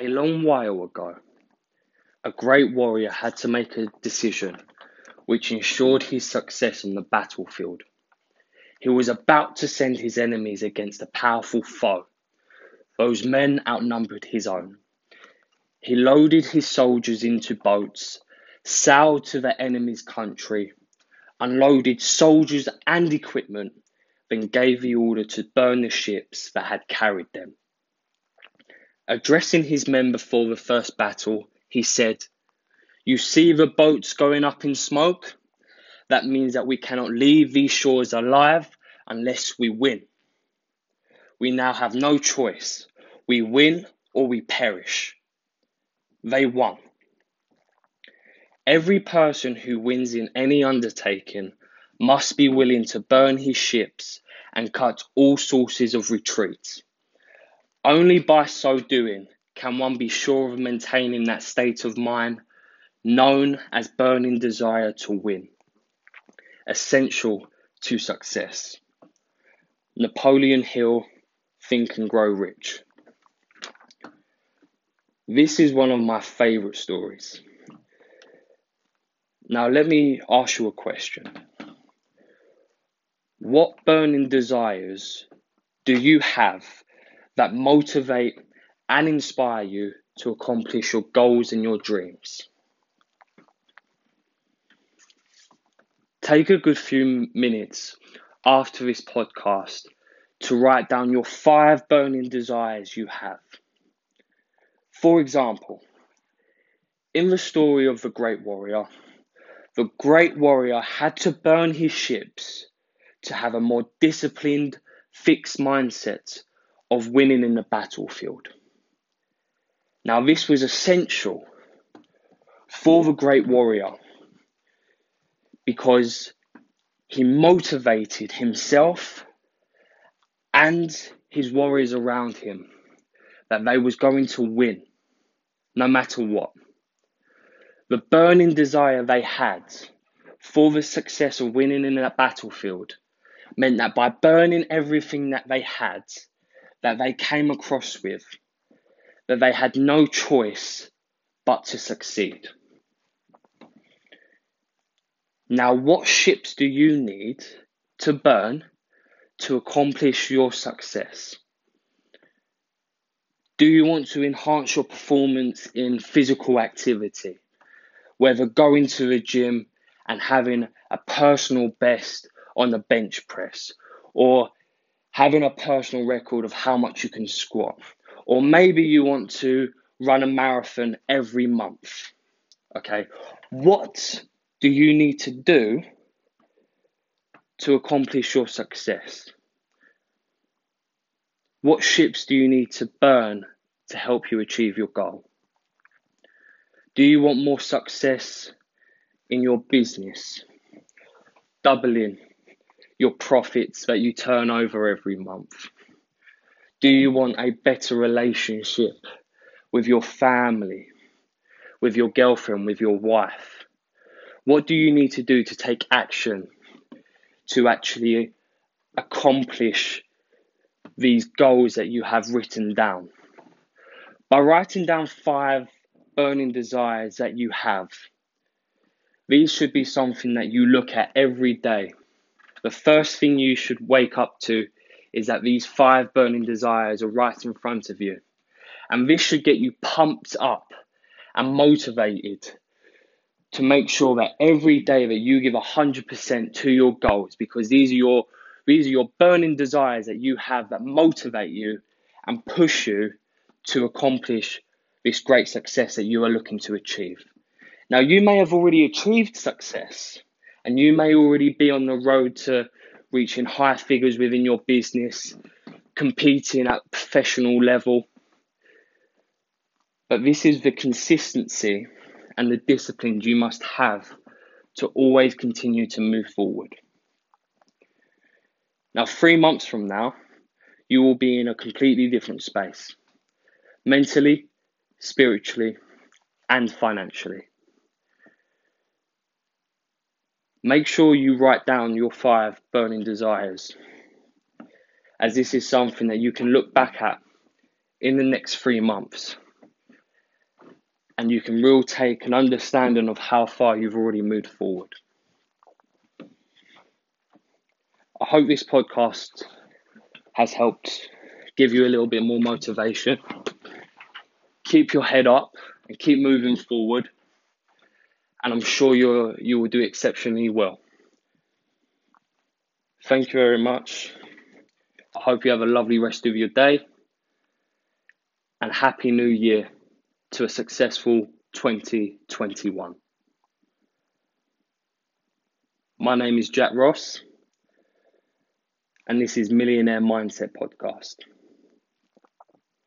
A long while ago, a great warrior had to make a decision which ensured his success on the battlefield. He was about to send his enemies against a powerful foe. Those men outnumbered his own. He loaded his soldiers into boats, sailed to the enemy's country, unloaded soldiers and equipment, then gave the order to burn the ships that had carried them. Addressing his men before the first battle, he said, You see the boats going up in smoke? That means that we cannot leave these shores alive unless we win. We now have no choice. We win or we perish. They won. Every person who wins in any undertaking must be willing to burn his ships and cut all sources of retreat. Only by so doing can one be sure of maintaining that state of mind known as burning desire to win, essential to success. Napoleon Hill, Think and Grow Rich. This is one of my favorite stories. Now, let me ask you a question. What burning desires do you have that motivate and inspire you to accomplish your goals and your dreams. Take a good few minutes after this podcast to write down your five burning desires you have. For example, in the story of the great warrior, the great warrior had to burn his ships to have a more disciplined, fixed mindset of winning in the battlefield. Now, this was essential for the great warrior because he motivated himself and his warriors around him that they was going to win no matter what. The burning desire they had for the success of winning in that battlefield meant that by burning everything that they had, that they came across with that they had no choice but to succeed. Now, what ships do you need to burn to accomplish your success? Do you want to enhance your performance in physical activity, whether going to the gym and having a personal best on the bench press, or having a personal record of how much you can squat. Or maybe you want to run a marathon every month. Okay, what do you need to do to accomplish your success? What ships do you need to burn to help you achieve your goal? Do you want more success in your business? Doubling your profits that you turn over every month? Do you want a better relationship with your family, with your girlfriend, with your wife? What do you need to do to take action to actually accomplish these goals that you have written down? By writing down five burning desires that you have, these should be something that you look at every day the first thing you should wake up to is that these five burning desires are right in front of you. And this should get you pumped up and motivated to make sure that every day that you give 100% to your goals because these are your these are your burning desires that you have that motivate you and push you to accomplish this great success that you are looking to achieve. Now, you may have already achieved success, and you may already be on the road to reaching high figures within your business, competing at professional level. But this is the consistency and the discipline you must have to always continue to move forward. Now, three months from now, you will be in a completely different space mentally, spiritually, and financially. Make sure you write down your five burning desires, as this is something that you can look back at in the next three months and you can real take an understanding of how far you've already moved forward. I hope this podcast has helped give you a little bit more motivation. Keep your head up and keep moving forward. And I'm sure you you will do exceptionally well. Thank you very much. I hope you have a lovely rest of your day and Happy New Year to a successful 2021. My name is Jack Ross, and this is Millionaire Mindset Podcast.